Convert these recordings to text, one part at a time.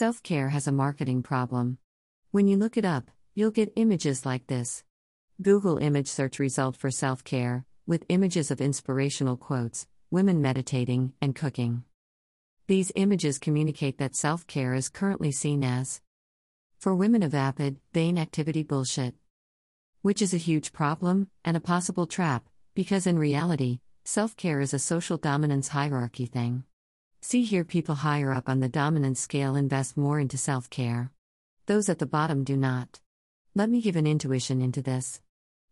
Self care has a marketing problem. When you look it up, you'll get images like this Google image search result for self care, with images of inspirational quotes, women meditating, and cooking. These images communicate that self care is currently seen as, for women, a vapid, vain activity bullshit. Which is a huge problem, and a possible trap, because in reality, self care is a social dominance hierarchy thing. See here, people higher up on the dominance scale invest more into self care. Those at the bottom do not. Let me give an intuition into this.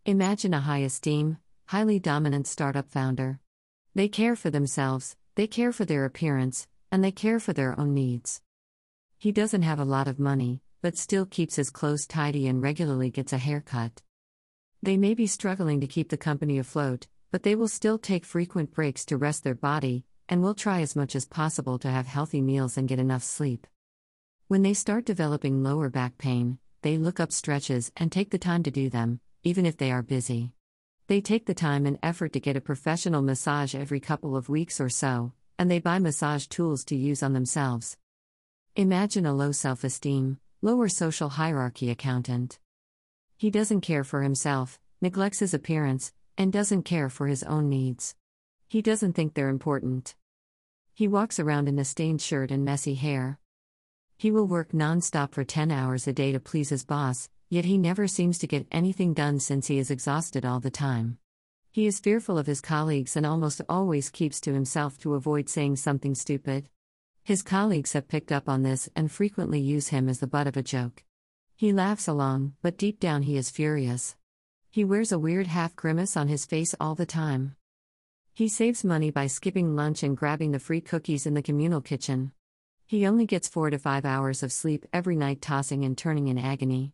Imagine a high esteem, highly dominant startup founder. They care for themselves, they care for their appearance, and they care for their own needs. He doesn't have a lot of money, but still keeps his clothes tidy and regularly gets a haircut. They may be struggling to keep the company afloat, but they will still take frequent breaks to rest their body, and will try as much as possible to have healthy meals and get enough sleep. When they start developing lower back pain, they look up stretches and take the time to do them, even if they are busy. They take the time and effort to get a professional massage every couple of weeks or so, and they buy massage tools to use on themselves. Imagine a low self esteem, lower social hierarchy accountant. He doesn't care for himself, neglects his appearance, and doesn't care for his own needs. He doesn't think they're important. He walks around in a stained shirt and messy hair. He will work non-stop for 10 hours a day to please his boss, yet he never seems to get anything done since he is exhausted all the time. He is fearful of his colleagues and almost always keeps to himself to avoid saying something stupid. His colleagues have picked up on this and frequently use him as the butt of a joke. He laughs along, but deep down he is furious. He wears a weird half grimace on his face all the time. He saves money by skipping lunch and grabbing the free cookies in the communal kitchen. He only gets four to five hours of sleep every night, tossing and turning in agony.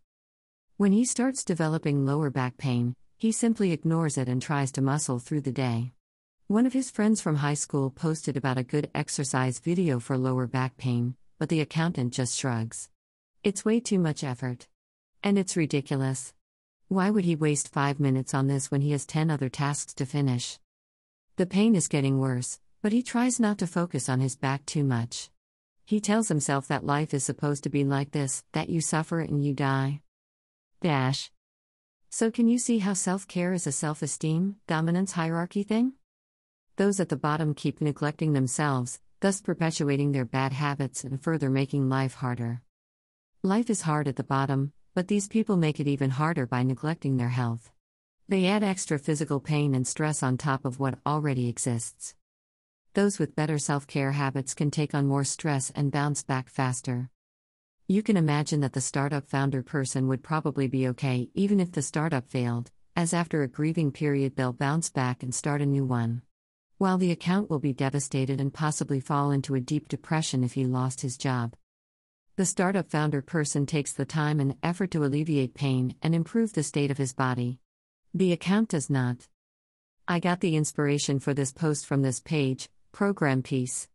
When he starts developing lower back pain, he simply ignores it and tries to muscle through the day. One of his friends from high school posted about a good exercise video for lower back pain, but the accountant just shrugs. It's way too much effort. And it's ridiculous. Why would he waste five minutes on this when he has 10 other tasks to finish? The pain is getting worse, but he tries not to focus on his back too much. He tells himself that life is supposed to be like this, that you suffer and you die. Dash. So, can you see how self care is a self esteem, dominance hierarchy thing? Those at the bottom keep neglecting themselves, thus perpetuating their bad habits and further making life harder. Life is hard at the bottom, but these people make it even harder by neglecting their health. They add extra physical pain and stress on top of what already exists. Those with better self care habits can take on more stress and bounce back faster. You can imagine that the startup founder person would probably be okay even if the startup failed, as after a grieving period they'll bounce back and start a new one. While the account will be devastated and possibly fall into a deep depression if he lost his job. The startup founder person takes the time and effort to alleviate pain and improve the state of his body. The account does not. I got the inspiration for this post from this page, program piece.